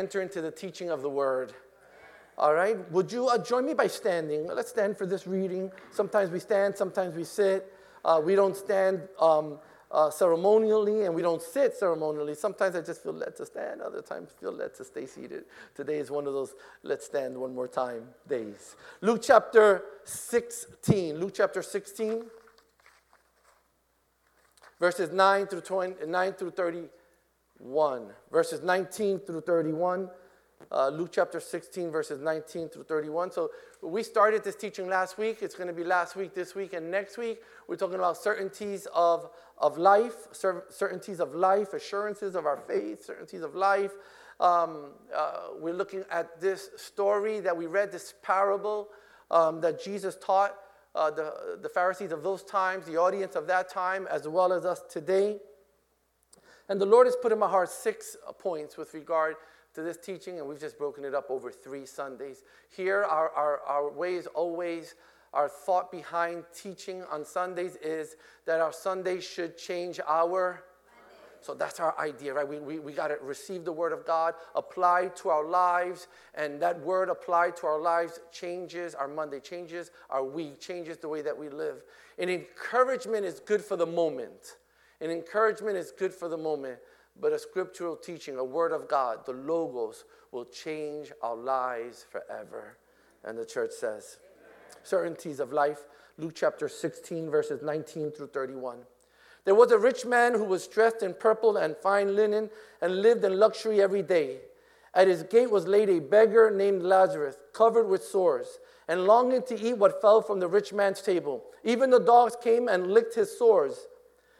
enter into the teaching of the word? All right, would you uh, join me by standing? Let's stand for this reading. Sometimes we stand, sometimes we sit. Uh, we don't stand um, uh, ceremonially and we don't sit ceremonially. Sometimes I just feel led to stand, other times feel led to stay seated. Today is one of those let's stand one more time days. Luke chapter 16. Luke chapter 16, verses 9 through 20, 9 through 31. Verses 19 through 31 uh, Luke chapter 16, verses 19 through 31. So we started this teaching last week. It's going to be last week, this week, and next week. We're talking about certainties of, of life, certainties of life, assurances of our faith, certainties of life. Um, uh, we're looking at this story that we read, this parable um, that Jesus taught uh, the, the Pharisees of those times, the audience of that time, as well as us today. And the Lord has put in my heart six points with regard to this teaching, and we've just broken it up over three Sundays. Here, our, our, our way is always, our thought behind teaching on Sundays is that our Sundays should change our. So that's our idea, right? We, we, we got to receive the Word of God, apply to our lives, and that Word applied to our lives changes our Monday, changes our week, changes the way that we live. And encouragement is good for the moment. And encouragement is good for the moment but a scriptural teaching, a word of God, the Logos, will change our lives forever. And the church says, certainties of life, Luke chapter 16, verses 19 through 31. There was a rich man who was dressed in purple and fine linen and lived in luxury every day. At his gate was laid a beggar named Lazarus, covered with sores, and longing to eat what fell from the rich man's table. Even the dogs came and licked his sores.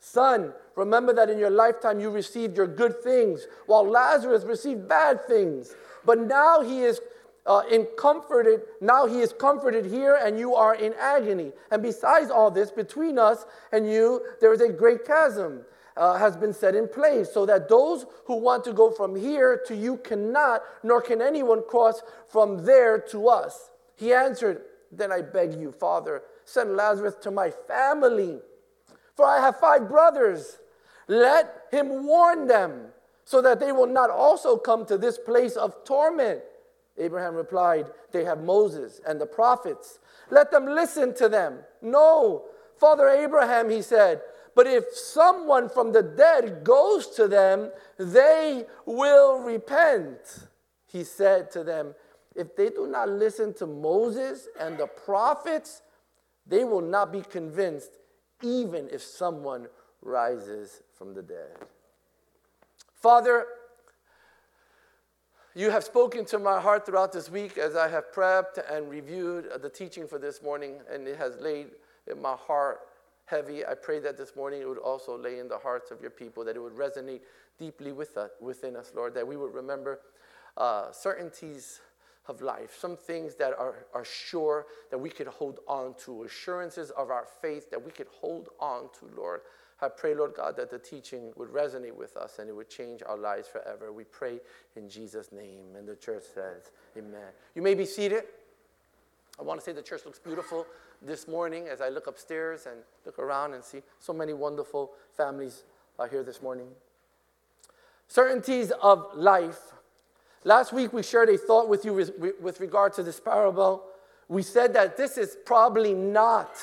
Son, remember that in your lifetime you received your good things, while Lazarus received bad things. But now he is uh, in comforted, now he is comforted here, and you are in agony. And besides all this, between us and you, there is a great chasm. Uh, has been set in place so that those who want to go from here to you cannot, nor can anyone cross from there to us. He answered, Then I beg you, Father, send Lazarus to my family for I have five brothers. Let him warn them, so that they will not also come to this place of torment. Abraham replied, They have Moses and the prophets. Let them listen to them. No, Father Abraham, he said, but if someone from the dead goes to them, they will repent. He said to them, If they do not listen to Moses and the prophets, they will not be convinced even if someone rises from the dead. Father, you have spoken to my heart throughout this week as I have prepped and reviewed the teaching for this morning, and it has laid in my heart heavy. I pray that this morning it would also lay in the hearts of your people, that it would resonate deeply with us, within us, Lord, that we would remember uh, certainties of life, some things that are, are sure that we could hold on to, assurances of our faith that we could hold on to, Lord. I pray, Lord God, that the teaching would resonate with us and it would change our lives forever. We pray in Jesus' name. And the church says, Amen. You may be seated. I want to say the church looks beautiful this morning as I look upstairs and look around and see so many wonderful families are here this morning. Certainties of life Last week, we shared a thought with you with, regard to this parable. We said that this is probably not,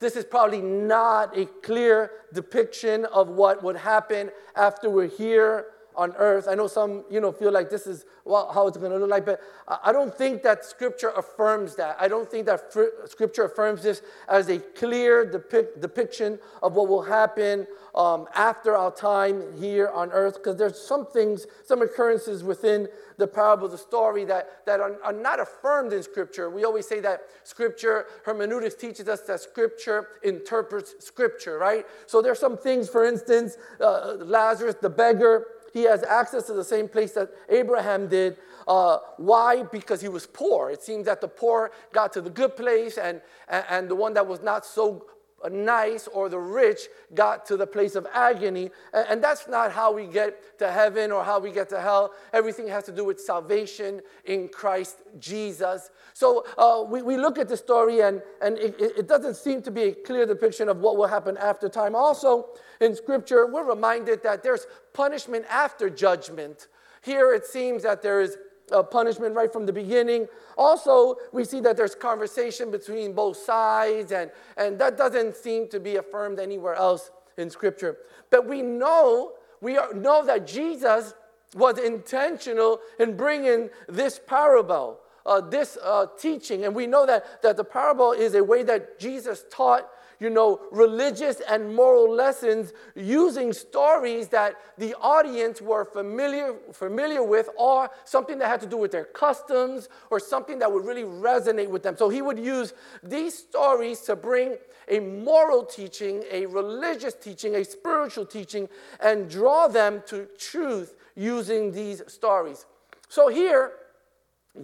this is probably not a clear depiction of what would happen after we're here on earth. I know some, you know, feel like this is well, how it's going to look like, but I don't think that Scripture affirms that. I don't think that Scripture affirms this as a clear depic- depiction of what will happen um, after our time here on earth, because there's some things, some occurrences within the parable, the story that, that are, are not affirmed in Scripture. We always say that Scripture, hermeneutics teaches us that Scripture interprets Scripture, right? So there's some things, for instance, uh, Lazarus, the beggar, he has access to the same place that Abraham did. Uh, why? Because he was poor. It seems that the poor got to the good place, and, and, and the one that was not so nice or the rich got to the place of agony. And, that's not how we get to heaven or how we get to hell. Everything has to do with salvation in Christ Jesus. So uh, we, we look at the story, and, and it, it doesn't seem to be a clear depiction of what will happen after time. Also, in Scripture, we're reminded that there's punishment after judgment. Here it seems that there is uh, punishment right from the beginning. Also, we see that there's conversation between both sides, and, and that doesn't seem to be affirmed anywhere else in Scripture. But we know, we are, know that Jesus was intentional in bringing this parable, uh, this uh, teaching. And we know that, that the parable is a way that Jesus taught you know, religious and moral lessons using stories that the audience were familiar, familiar with or something that had to do with their customs or something that would really resonate with them. So he would use these stories to bring a moral teaching, a religious teaching, a spiritual teaching, and draw them to truth using these stories. So here,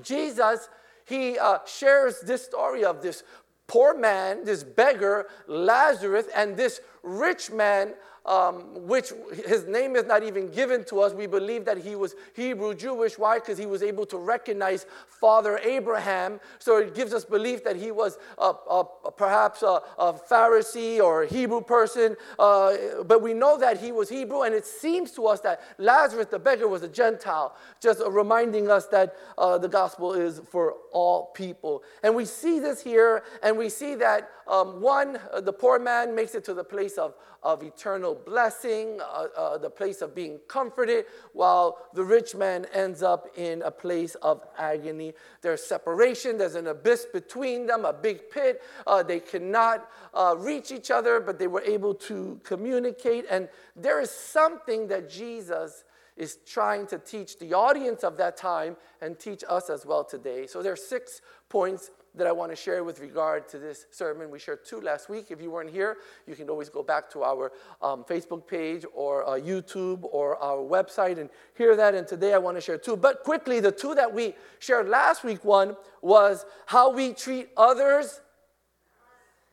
Jesus, he uh, shares this story of this poor man, this beggar, Lazarus, and this rich man um, which his name is not even given to us. We believe that he was Hebrew Jewish. Why? Because he was able to recognize Father Abraham. So it gives us belief that he was a, a, a, perhaps a, Pharisee or a Hebrew person. Uh, but we know that he was Hebrew, and it seems to us that Lazarus the beggar was a Gentile, just reminding us that uh, the gospel is for all people. And we see this here, and we see that um, one, uh, the poor man makes it to the place of, of eternal blessing, uh, uh, the place of being comforted, while the rich man ends up in a place of agony. There's separation, there's an abyss between them, a big pit. Uh, they cannot uh, reach each other, but they were able to communicate. And there is something that Jesus is trying to teach the audience of that time and teach us as well today. So there are six points that I want to share with regard to this sermon. We shared two last week. If you weren't here, you can always go back to our um, Facebook page or uh, YouTube or our website and hear that. And today I want to share two. But quickly, the two that we shared last week one was how we treat others.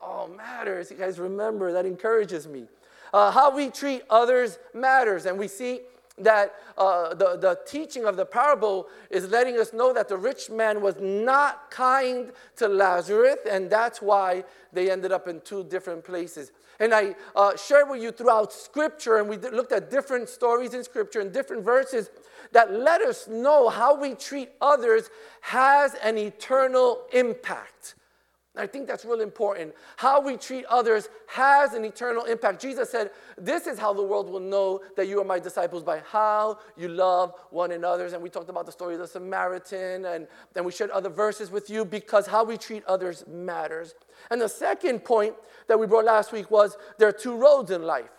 Oh, matters. You guys remember, that encourages me. Uh, how we treat others matters. And we see that uh, the, the teaching of the parable is letting us know that the rich man was not kind to Lazarus, and that's why they ended up in two different places. And I uh, shared with you throughout Scripture, and we looked at different stories in Scripture and different verses that let us know how we treat others has an eternal impact. I think that's really important. How we treat others has an eternal impact. Jesus said, This is how the world will know that you are my disciples by how you love one another. And we talked about the story of the Samaritan, and then we shared other verses with you because how we treat others matters. And the second point that we brought last week was there are two roads in life.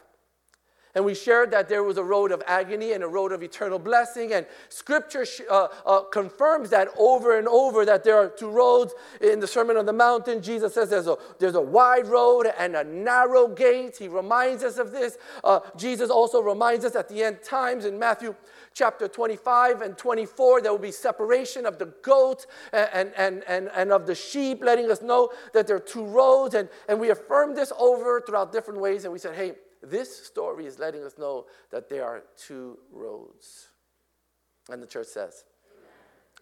And we shared that there was a road of agony and a road of eternal blessing. And scripture uh, uh, confirms that over and over that there are two roads. In the Sermon on the Mountain, Jesus says there's a, there's a wide road and a narrow gate. He reminds us of this. Uh, Jesus also reminds us at the end times in Matthew chapter 25 and 24, there will be separation of the goat and, and, and, and of the sheep, letting us know that there are two roads. And, and we affirm this over throughout different ways. And we said, hey, this story is letting us know that there are two roads. And the church says.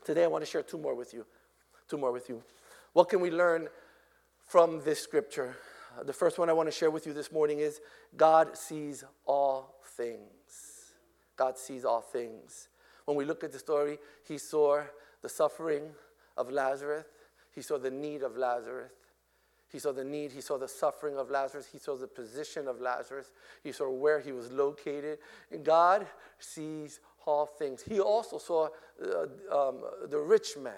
Today I want to share two more with you. Two more with you. What can we learn from this scripture? The first one I want to share with you this morning is God sees all things. God sees all things. When we look at the story, he saw the suffering of Lazarus, he saw the need of Lazarus, he saw the need, he saw the suffering of Lazarus, he saw the position of Lazarus, he saw where he was located. And God sees all things. He also saw uh, um, the rich man,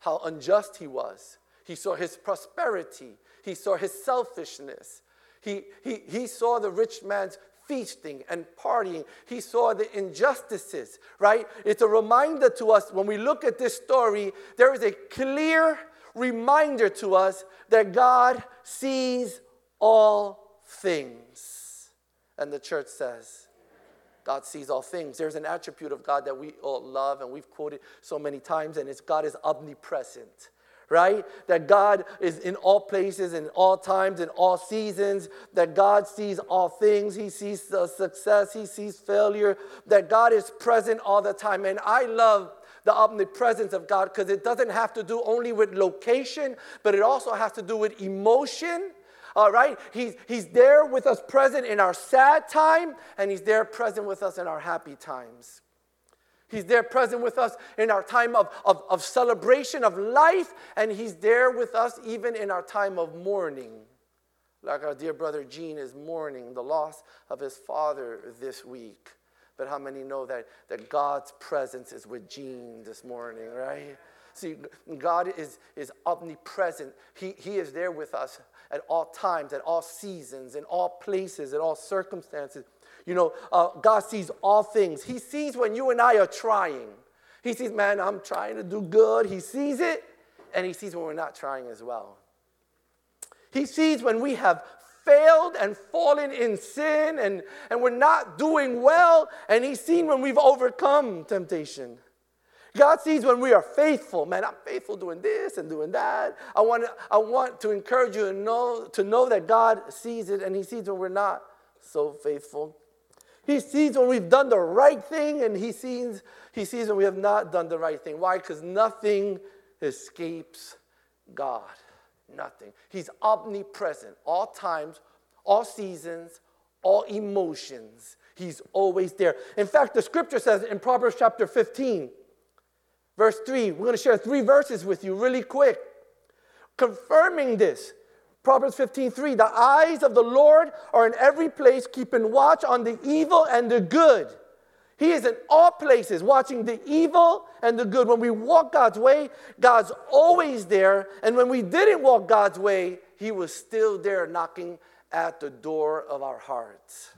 how unjust he was. He saw his prosperity, he saw his selfishness. He, he, he saw the rich man's feasting and partying. He saw the injustices, right? It's a reminder to us when we look at this story, there is a clear reminder to us that God sees all things. And the church says, God sees all things. There's an attribute of God that we all love and we've quoted so many times, and it's God is omnipresent right? That God is in all places, in all times, in all seasons, that God sees all things. He sees success, He sees failure, that God is present all the time. And I love the omnipresence of God because it doesn't have to do only with location, but it also has to do with emotion. All right? He's, he's there with us present in our sad time, and He's there present with us in our happy times. He's there present with us in our time of, of, of celebration of life, and He's there with us even in our time of mourning. Like our dear brother Gene is mourning the loss of his father this week. But how many know that, that God's presence is with Gene this morning, right? See, God is, is omnipresent. He, he is there with us at all times, at all seasons, in all places, in all circumstances. You know, uh, God sees all things. He sees when you and I are trying. He sees, man, I'm trying to do good. He sees it, and He sees when we're not trying as well. He sees when we have failed and fallen in sin and, and we're not doing well, and He's seen when we've overcome temptation. God sees when we are faithful. Man, I'm faithful doing this and doing that. I want to, I want to encourage you to know, to know that God sees it and He sees when we're not so faithful. He sees when we've done the right thing and he sees, he sees when we have not done the right thing. Why? Because nothing escapes God. Nothing. He's omnipresent, all times, all seasons, all emotions. He's always there. In fact, the scripture says in Proverbs chapter 15, verse 3, we're going to share three verses with you really quick, confirming this. Proverbs 15, 3, the eyes of the Lord are in every place, keeping watch on the evil and the good. He is in all places, watching the evil and the good. When we walk God's way, God's always there. And when we didn't walk God's way, He was still there knocking at the door of our hearts.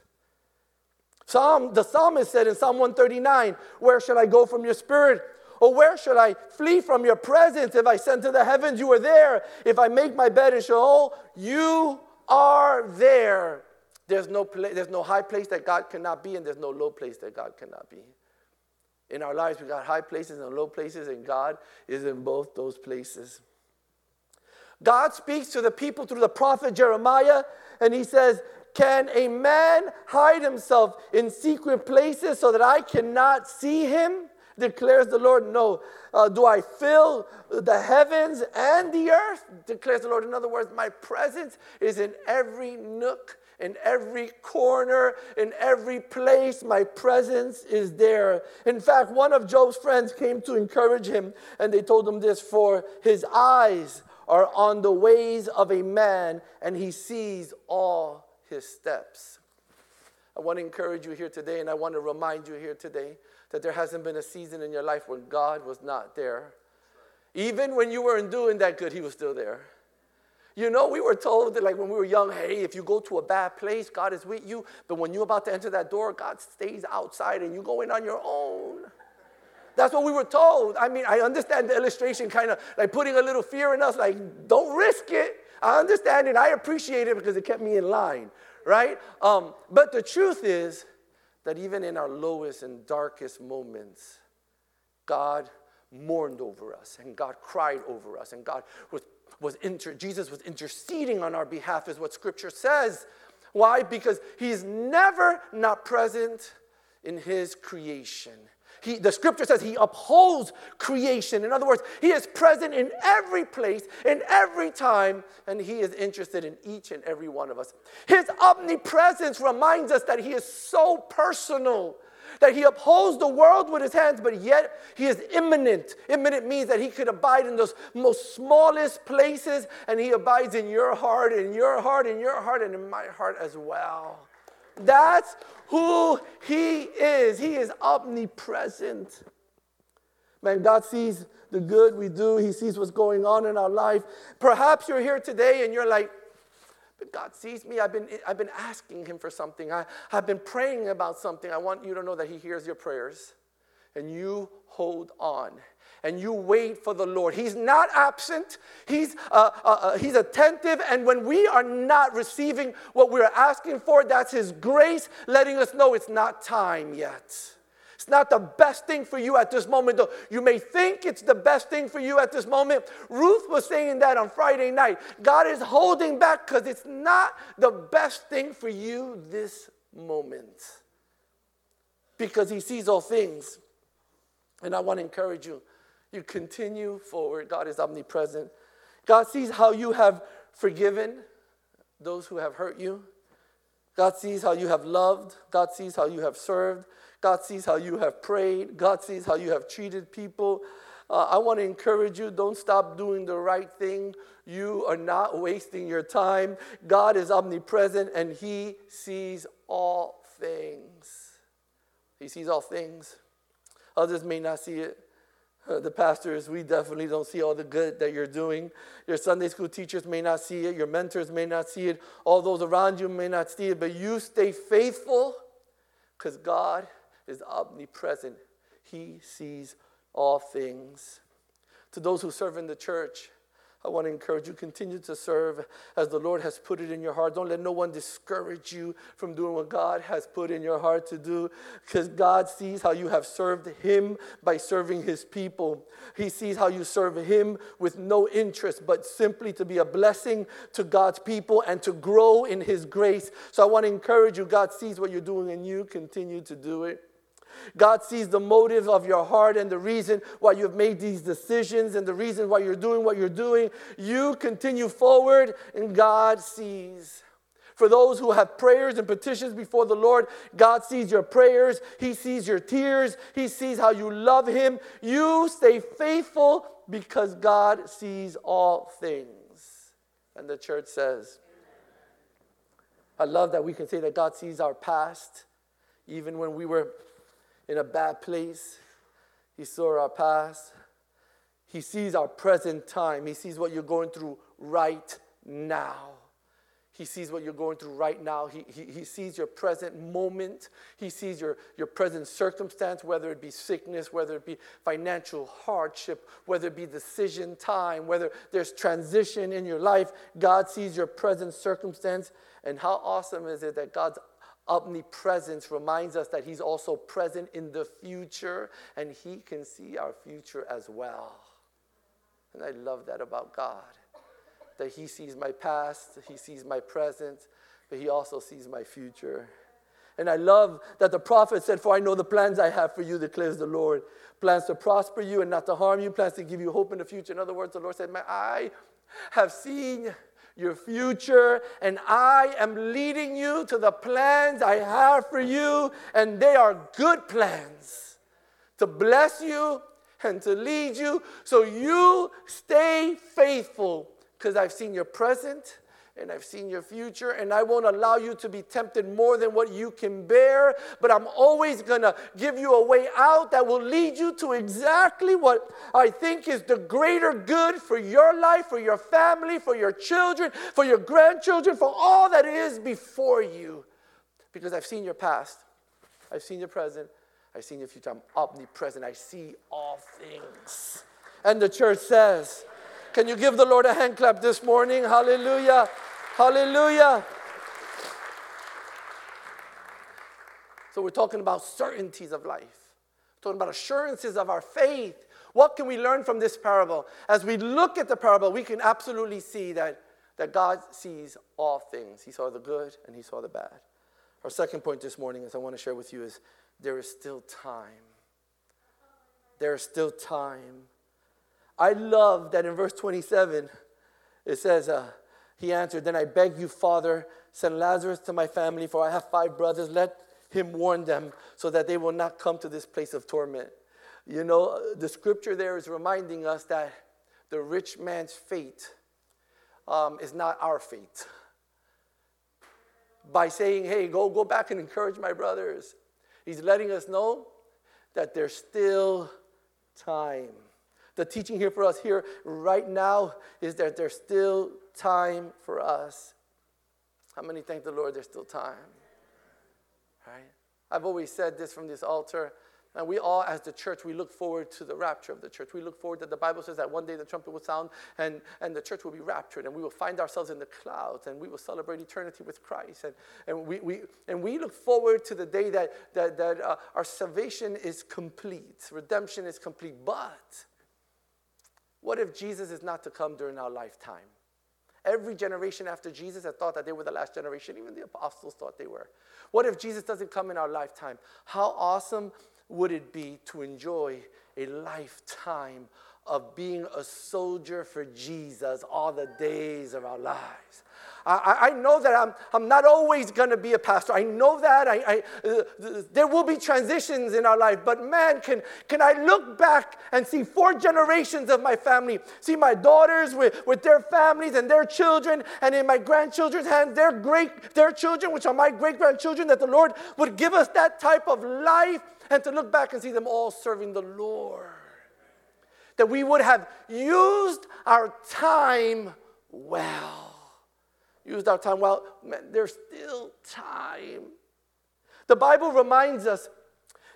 Psalm, the psalmist said in Psalm 139, Where shall I go from your spirit? Or where should I flee from your presence? If I send to the heavens, you are there. If I make my bed in Sheol, you are there. There's no, pla- there's no high place that God cannot be, and there's no low place that God cannot be. In our lives, we got high places and low places, and God is in both those places. God speaks to the people through the prophet Jeremiah, and he says, Can a man hide himself in secret places so that I cannot see him? declares the Lord. No. Uh, do I fill the heavens and the earth? declares the Lord. In other words, my presence is in every nook, in every corner, in every place. My presence is there. In fact, one of Job's friends came to encourage him, and they told him this For his eyes are on the ways of a man, and he sees all his steps. I want to encourage you here today, and I want to remind you here today that there hasn't been a season in your life when God was not there. Even when you weren't doing that good, He was still there. You know, we were told that, like when we were young, hey, if you go to a bad place, God is with you. But when you're about to enter that door, God stays outside and you go in on your own. That's what we were told. I mean, I understand the illustration kind of like putting a little fear in us, like, don't risk it. I understand it. I appreciate it because it kept me in line, right? Um, but the truth is, that even in our lowest and darkest moments, God mourned over us and God cried over us and God was, was inter- Jesus was interceding on our behalf is what scripture says. Why? Because he's never not present in his creation. He, the scripture says he upholds creation. In other words, he is present in every place, in every time, and he is interested in each and every one of us. His omnipresence reminds us that he is so personal that he upholds the world with his hands, but yet he is immanent. Immanent means that he could abide in those most smallest places, and he abides in your heart, in your heart, in your heart, and in my heart as well. That's who He is. He is omnipresent. Man, God sees the good we do, He sees what's going on in our life. Perhaps you're here today and you're like, but God sees me. I've been, I've been asking Him for something. I, I've been praying about something. I want you to know that He hears your prayers. and you hold on and you wait for the Lord. He's not absent, He's, uh, uh, uh, he's attentive. And when we are not receiving what we're asking for, that's His grace letting us know it's not time yet. It's not the best thing for you at this moment, though. You may think it's the best thing for you at this moment. Ruth was saying that on Friday night. God is holding back because it's not the best thing for you this moment. Because He sees all things. And I want to encourage you you continue forward. God is omnipresent. God sees how you have forgiven those who have hurt you. God sees how you have loved. God sees how you have served. God sees how you have prayed. God sees how you have treated people. Uh, I want to encourage you don't stop doing the right thing. You are not wasting your time. God is omnipresent and He sees all things. He sees all things. Others may not see it. Uh, the pastors, we definitely don't see all the good that you're doing. Your Sunday school teachers may not see it. Your mentors may not see it. All those around you may not see it. But you stay faithful because God is omnipresent. He sees all things. To those who serve in the church, I want to encourage you continue to serve as the Lord has put it in your heart. Don't let no one discourage you from doing what God has put in your heart to do because God sees how you have served him by serving his people. He sees how you serve him with no interest but simply to be a blessing to God's people and to grow in his grace. So I want to encourage you God sees what you're doing and you continue to do it. God sees the motive of your heart and the reason why you've made these decisions and the reason why you're doing what you're doing. You continue forward, and God sees. For those who have prayers and petitions before the Lord, God sees your prayers. He sees your tears. He sees how you love Him. You stay faithful because God sees all things. And the church says, I love that we can say that God sees our past, even when we were in a bad place. He saw our past. He sees our present time. He sees what you're going through right now. He sees what you're going through right now. He, he, he sees your present moment. He sees your, your present circumstance, whether it be sickness, whether it be financial hardship, whether it be decision time, whether there's transition in your life. God sees your present circumstance. And how awesome is it that God's omnipresence reminds us that He's also present in the future and He can see our future as well. And I love that about God that He sees my past, He sees my present, but He also sees my future. And I love that the prophet said, For I know the plans I have for you, declares the Lord. Plans to prosper you and not to harm you, plans to give you hope in the future. In other words, the Lord said, My eye have seen your future, and I am leading you to the plans I have for you, and they are good plans to bless you and to lead you. So you stay faithful because I've seen your present and I've seen your future, and I won't allow you to be tempted more than what you can bear. But I'm always gonna give you a way out that will lead you to exactly what I think is the greater good for your life, for your family, for your children, for your grandchildren, for all that is before you. Because I've seen your past, I've seen your present, I've seen your future. I'm omnipresent, I see all things. And the church says, can you give the Lord a hand clap this morning? Hallelujah. Hallelujah. So we're talking about certainties of life. We're talking about assurances of our faith. What can we learn from this parable? As we look at the parable, we can absolutely see that, that God sees all things. He saw the good and he saw the bad. Our second point this morning, as I want to share with you, is there is still time. There is still time. I love that in verse 27, it says, uh, He answered, Then I beg you, Father, send Lazarus to my family, for I have five brothers. Let him warn them so that they will not come to this place of torment. You know, the scripture there is reminding us that the rich man's fate um, is not our fate. By saying, hey, go, go back and encourage my brothers, he's letting us know that there's still time. The teaching here for us here right now is that there's still time for us. How many thank the Lord there's still time? Right? I've always said this from this altar And we all, as the church, we look forward to the rapture of the church. We look forward that the Bible says that one day the trumpet will sound and, and the church will be raptured and we will find ourselves in the clouds and we will celebrate eternity with Christ. And, and, we, we, and we look forward to the day that, that, that uh, our salvation is complete, redemption is complete. But what if Jesus is not to come during our lifetime? Every generation after Jesus had thought that they were the last generation. Even the apostles thought they were. What if Jesus doesn't come in our lifetime? How awesome would it be to enjoy a lifetime of being a soldier for Jesus all the days of our lives? I, I know that I'm, I'm not always going to be a pastor. I know that. I, I uh, there will be transitions in our life. But man, can, can I look back and see four generations of my family? See my daughters with, with their families and their children, and in my grandchildren's hands, their great their children, which are my great grandchildren, that the Lord would give us that type of life and to look back and see them all serving the Lord. That we would have used our time well. Used our time well. Man, there's still time. The Bible reminds us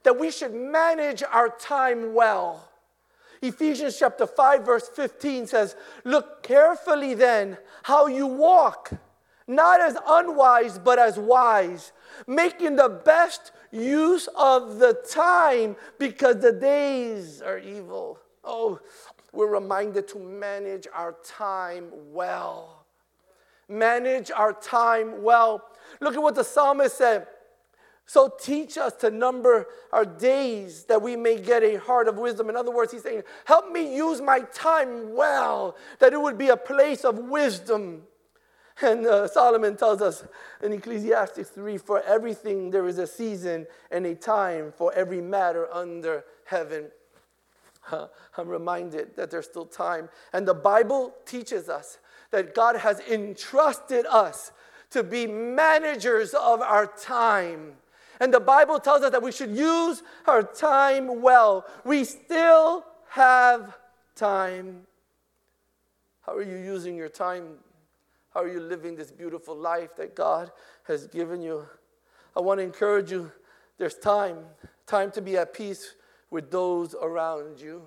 that we should manage our time well. Ephesians chapter 5, verse 15 says, Look carefully then how you walk, not as unwise, but as wise, making the best use of the time because the days are evil. Oh, we're reminded to manage our time well. Manage our time well. Look at what the psalmist said. So teach us to number our days that we may get a heart of wisdom. In other words, he's saying, Help me use my time well, that it would be a place of wisdom. And uh, Solomon tells us in Ecclesiastes 3 for everything there is a season and a time for every matter under heaven. I'm reminded that there's still time. And the Bible teaches us that God has entrusted us to be managers of our time. And the Bible tells us that we should use our time well. We still have time. How are you using your time how are you living this beautiful life that God has given you? I want to encourage you there's time, time to be at peace with those around you,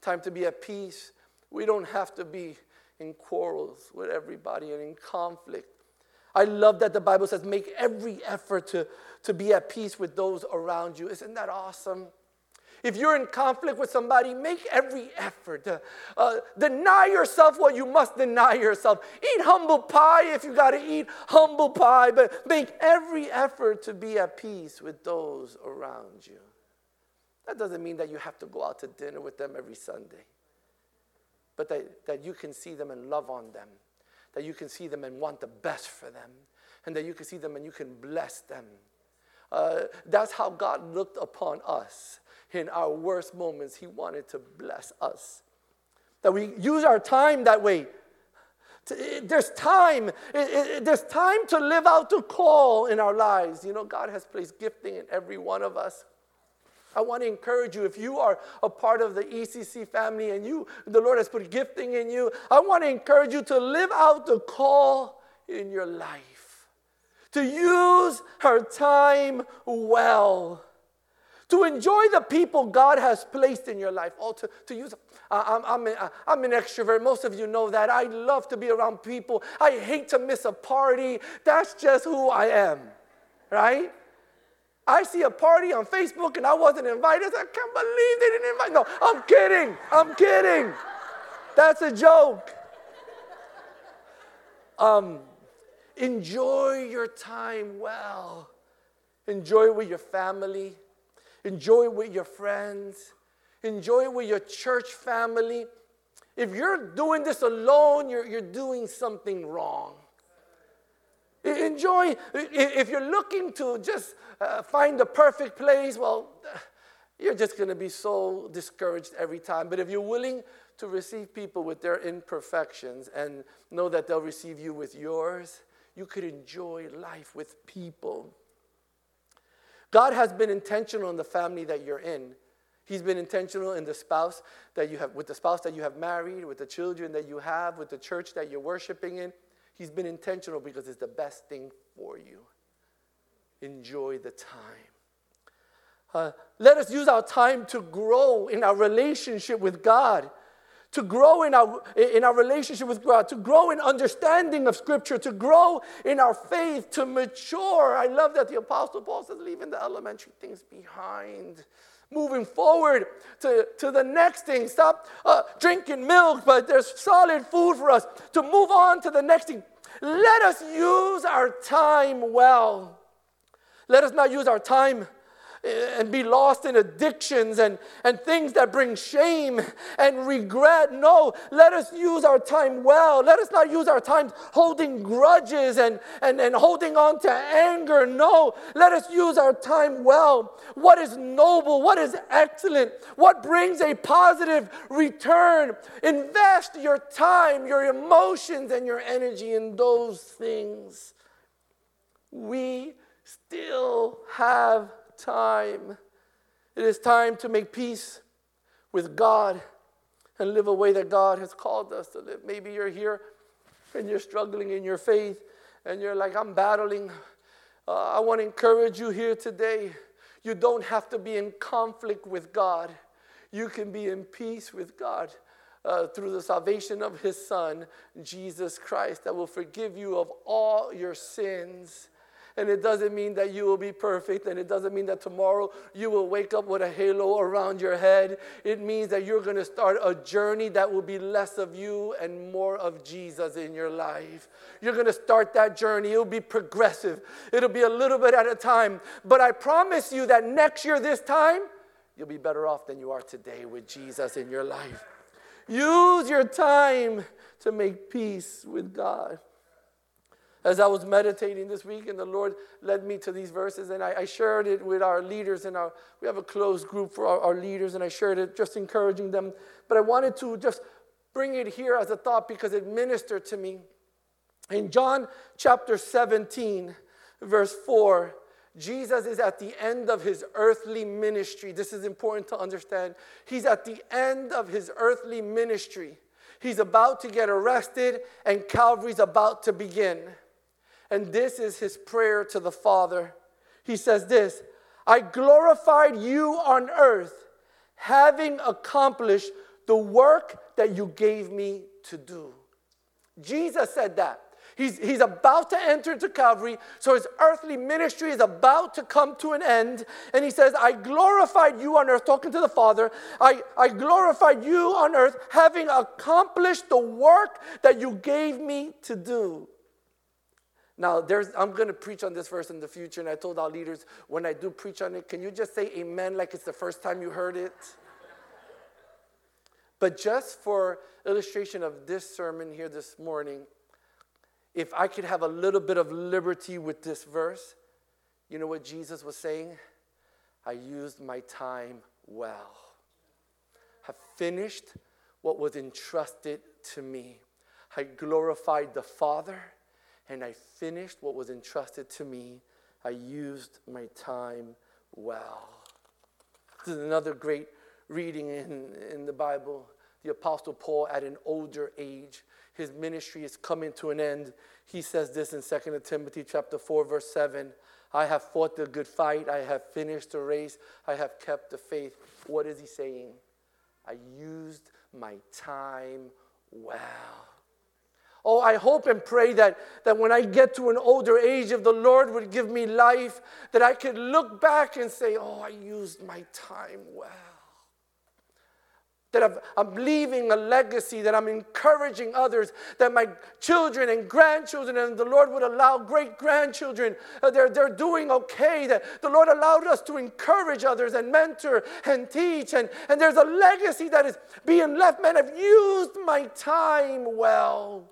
time to be at peace. We don't have to be in quarrels with everybody and in conflict. I love that the Bible says, make every effort to, to be at peace with those around you. Isn't that awesome? If you're in conflict with somebody, make every effort. Uh, uh, deny yourself what you must deny yourself. Eat humble pie if you got to eat humble pie, but make every effort to be at peace with those around you. That doesn't mean that you have to go out to dinner with them every Sunday, but that, that you can see them and love on them, that you can see them and want the best for them, and that you can see them and you can bless them. Uh, that's how God looked upon us in our worst moments, He wanted to bless us. That we use our time that way. Eh, there's time. Eh, eh, there's time to live out the call in our lives. You know, God has placed gifting in every one of us. I want to encourage you if you are a part of the ECC family and you the Lord has put gifting in you, I want to encourage you to live out the call in your life. To use her time well to enjoy the people God has placed in your life. Oh, to, to use, I'm, I'm, an, I'm an extrovert. Most of you know that. I love to be around people. I hate to miss a party. That's just who I am, right? I see a party on Facebook and I wasn't invited. I can't believe they didn't invite. No, I'm kidding. I'm kidding. That's a joke. Um, enjoy your time well. Enjoy it with your family. Enjoy it with your friends. Enjoy it with your church family. If you're doing this alone, you're, you're doing something wrong. Enjoy, if you're looking to just uh, find the perfect place, well, you're just going to be so discouraged every time. But if you're willing to receive people with their imperfections and know that they'll receive you with yours, you could enjoy life with people. God has been intentional in the family that you're in. He's been intentional in the spouse that you have, with the spouse that you have married, with the children that you have, with the church that you're worshiping in. He's been intentional because it's the best thing for you. Enjoy the time. Uh, let us use our time to grow in our relationship with God, to grow in our, in our relationship with God, to grow in understanding of Scripture, to grow in our faith, to mature. I love that the Apostle Paul says, leaving the elementary things behind moving forward to, to the next thing. Stop uh, drinking milk, but there's solid food for us to move on to the next thing. Let us use our time well. Let us not use our time and be lost in addictions and, and things that bring shame and regret. No, let us use our time well. Let us not use our time holding grudges and, and, and holding on to anger. No, let us use our time well. What is noble? What is excellent? What brings a positive return? Invest your time, your emotions, and your energy in those things. We still have time. It is time to make peace with God and live a way that God has called us to live. Maybe you're here and you're struggling in your faith and you're like, I'm battling. Uh, I want to encourage you here today. You don't have to be in conflict with God, you can be in peace with God. Uh, through the salvation of his son, Jesus Christ, that will forgive you of all your sins and it doesn't mean that you will be perfect. And it doesn't mean that tomorrow you will wake up with a halo around your head. It means that you're going to start a journey that will be less of you and more of Jesus in your life. You're going to start that journey. It'll be progressive, it'll be a little bit at a time. But I promise you that next year, this time, you'll be better off than you are today with Jesus in your life. Use your time to make peace with God as I was meditating this week, and the Lord led me to these verses, and I, I shared it with our leaders, and our, we have a closed group for our, our leaders, and I shared it just encouraging them. But I wanted to just bring it here as a thought because it ministered to me. In John chapter 17, verse 4, Jesus is at the end of his earthly ministry. This is important to understand. He's at the end of his earthly ministry. He's about to get arrested, and Calvary's about to begin. And this is his prayer to the Father. He says this I glorified you on earth, having accomplished the work that you gave me to do. Jesus said that. He's, he's about to enter into Calvary, so his earthly ministry is about to come to an end. And he says, I glorified you on earth, talking to the Father. I, I glorified you on earth, having accomplished the work that you gave me to do. Now, there's, I'm going to preach on this verse in the future, and I told our leaders when I do preach on it, can you just say amen like it's the first time you heard it? but just for illustration of this sermon here this morning, if I could have a little bit of liberty with this verse, you know what Jesus was saying? I used my time well. I finished what was entrusted to me. I glorified the Father and I finished what was entrusted to me. I used my time well. This is another great reading in, in the Bible. The Apostle Paul, at an older age, his ministry is coming to an end. He says this in 2 Timothy chapter 4, verse 7. I have fought the good fight. I have finished the race. I have kept the faith. What is he saying? I used my time well. Oh, I hope and pray that, that when I get to an older age, if the Lord would give me life, that I could look back and say, Oh, I used my time well. That i am leaving a legacy, that I'm encouraging others, that my children and grandchildren and the Lord would allow great grandchildren, uh, they're, they're doing okay, that the Lord allowed us to encourage others and mentor and teach. And, and there's a legacy that is being left. Man, I've used my time well.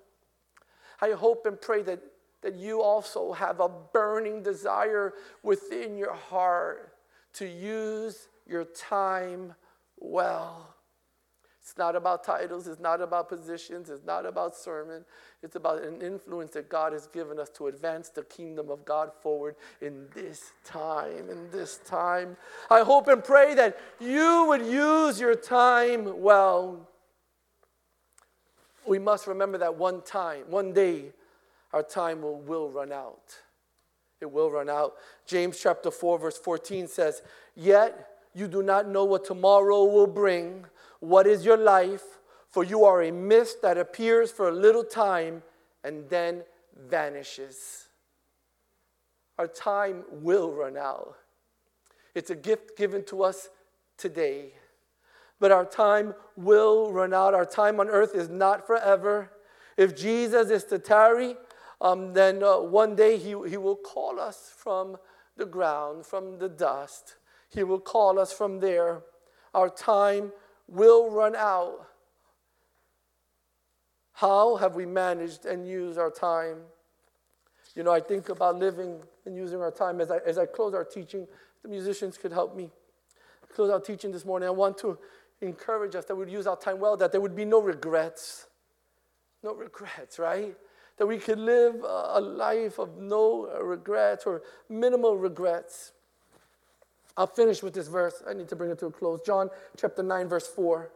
I hope and pray that, that you also have a burning desire within your heart to use your time well. It's not about titles, it's not about positions, it's not about sermon. It's about an influence that God has given us to advance the kingdom of God forward in this time. In this time. I hope and pray that you would use your time well we must remember that one time, one day, our time will, will run out. It will run out. James chapter 4, verse 14 says, Yet you do not know what tomorrow will bring. What is your life? For you are a mist that appears for a little time and then vanishes. Our time will run out. It's a gift given to us today. But our time will run out. Our time on earth is not forever. If Jesus is to tarry, um, then uh, one day he, he will call us from the ground, from the dust. He will call us from there. Our time will run out. How have we managed and used our time? You know, I think about living and using our time. As I, as I close our teaching, the musicians could help me close our teaching this morning. I want to encourage us that we'd use our time well, that there would be no regrets. No regrets, right? That we could live a life of no regrets or minimal regrets. I'll finish with this verse. I need to bring it to a close. John chapter 9, verse 4.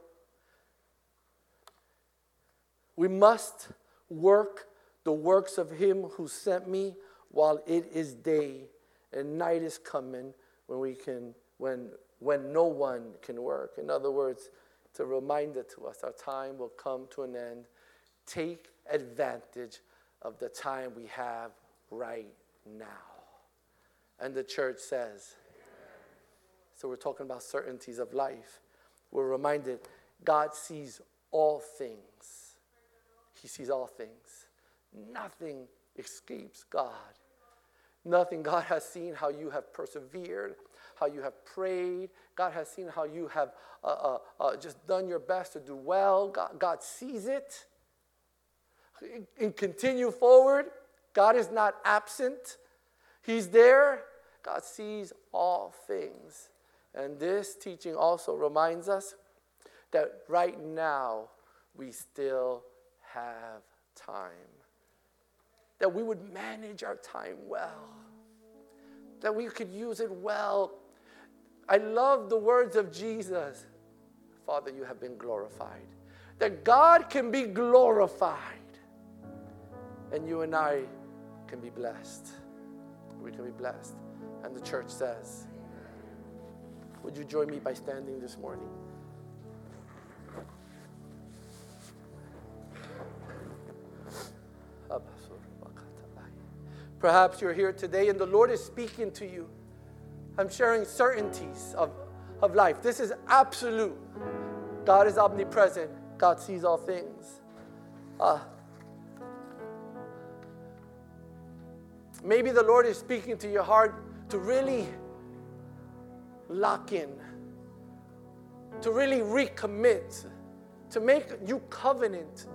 We must work the works of him who sent me while it is day and night is coming when we can when when no one can work. In other words it's a reminder to us our time will come to an end. Take advantage of the time we have right now. And the church says so we're talking about certainties of life. We're reminded god sees all things. He sees all things. Nothing escapes god. Nothing. God has seen how you have persevered, how you have prayed. God has seen how you have uh, uh, uh, just done your best to do well. God, God sees it. And continue forward. God is not absent, He's there. God sees all things. And this teaching also reminds us that right now we still have time that we would manage our time well, that we could use it well. I love the words of Jesus Father, you have been glorified. That God can be glorified, and you and I can be blessed. We can be blessed. And the church says, Would you join me by standing this morning? Perhaps you're here today and the Lord is speaking to you. I'm sharing certainties of, of life. This is absolute. God is omnipresent, God sees all things. Uh, maybe the Lord is speaking to your heart to really lock in, to really recommit, to make new covenant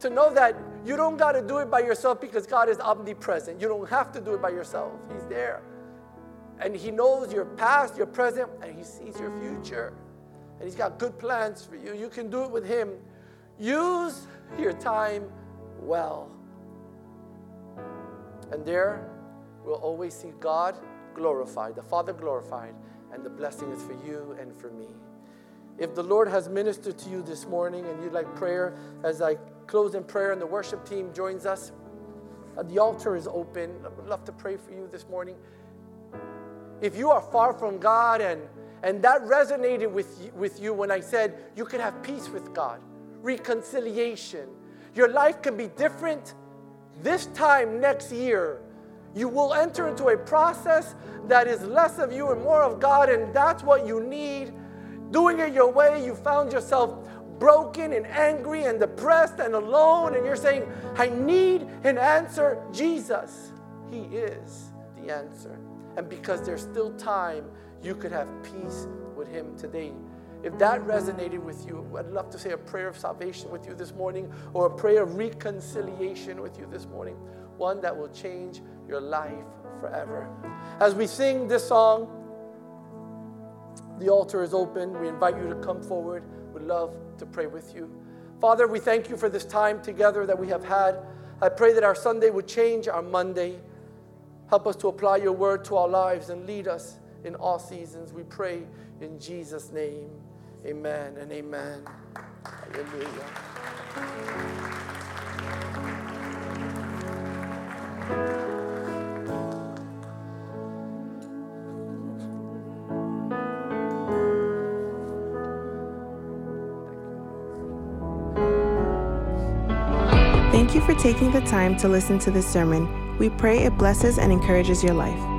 to know that you don't got to do it by yourself because God is omnipresent. You don't have to do it by yourself. He's there. And He knows your past, your present, and He sees your future. And He's got good plans for you. You can do it with Him. Use your time well. And there we'll always see God glorified, the Father glorified, and the blessing is for you and for me. If the Lord has ministered to you this morning and you'd like prayer as I close in prayer and the worship team joins us, uh, the altar is open. I would love to pray for you this morning. If you are far from God and, and that resonated with you, with you when I said you can have peace with God, reconciliation, your life can be different this time next year. You will enter into a process that is less of you and more of God, and that's what you need doing it your way, you found yourself broken and angry and depressed and alone, and you're saying, I need an answer. Jesus, He is the answer. And because there's still time, you could have peace with Him today. If that resonated with you, I'd love to say a prayer of salvation with you this morning or a prayer of reconciliation with you this morning, one that will change your life forever. As we sing this song, the altar is open. We invite you to come forward. We'd love to pray with you. Father, we thank you for this time together that we have had. I pray that our Sunday would change our Monday. Help us to apply your word to our lives and lead us in all seasons. We pray in Jesus' name. Amen and amen. Hallelujah. Thank you for taking the time to listen to this sermon. We pray it blesses and encourages your life.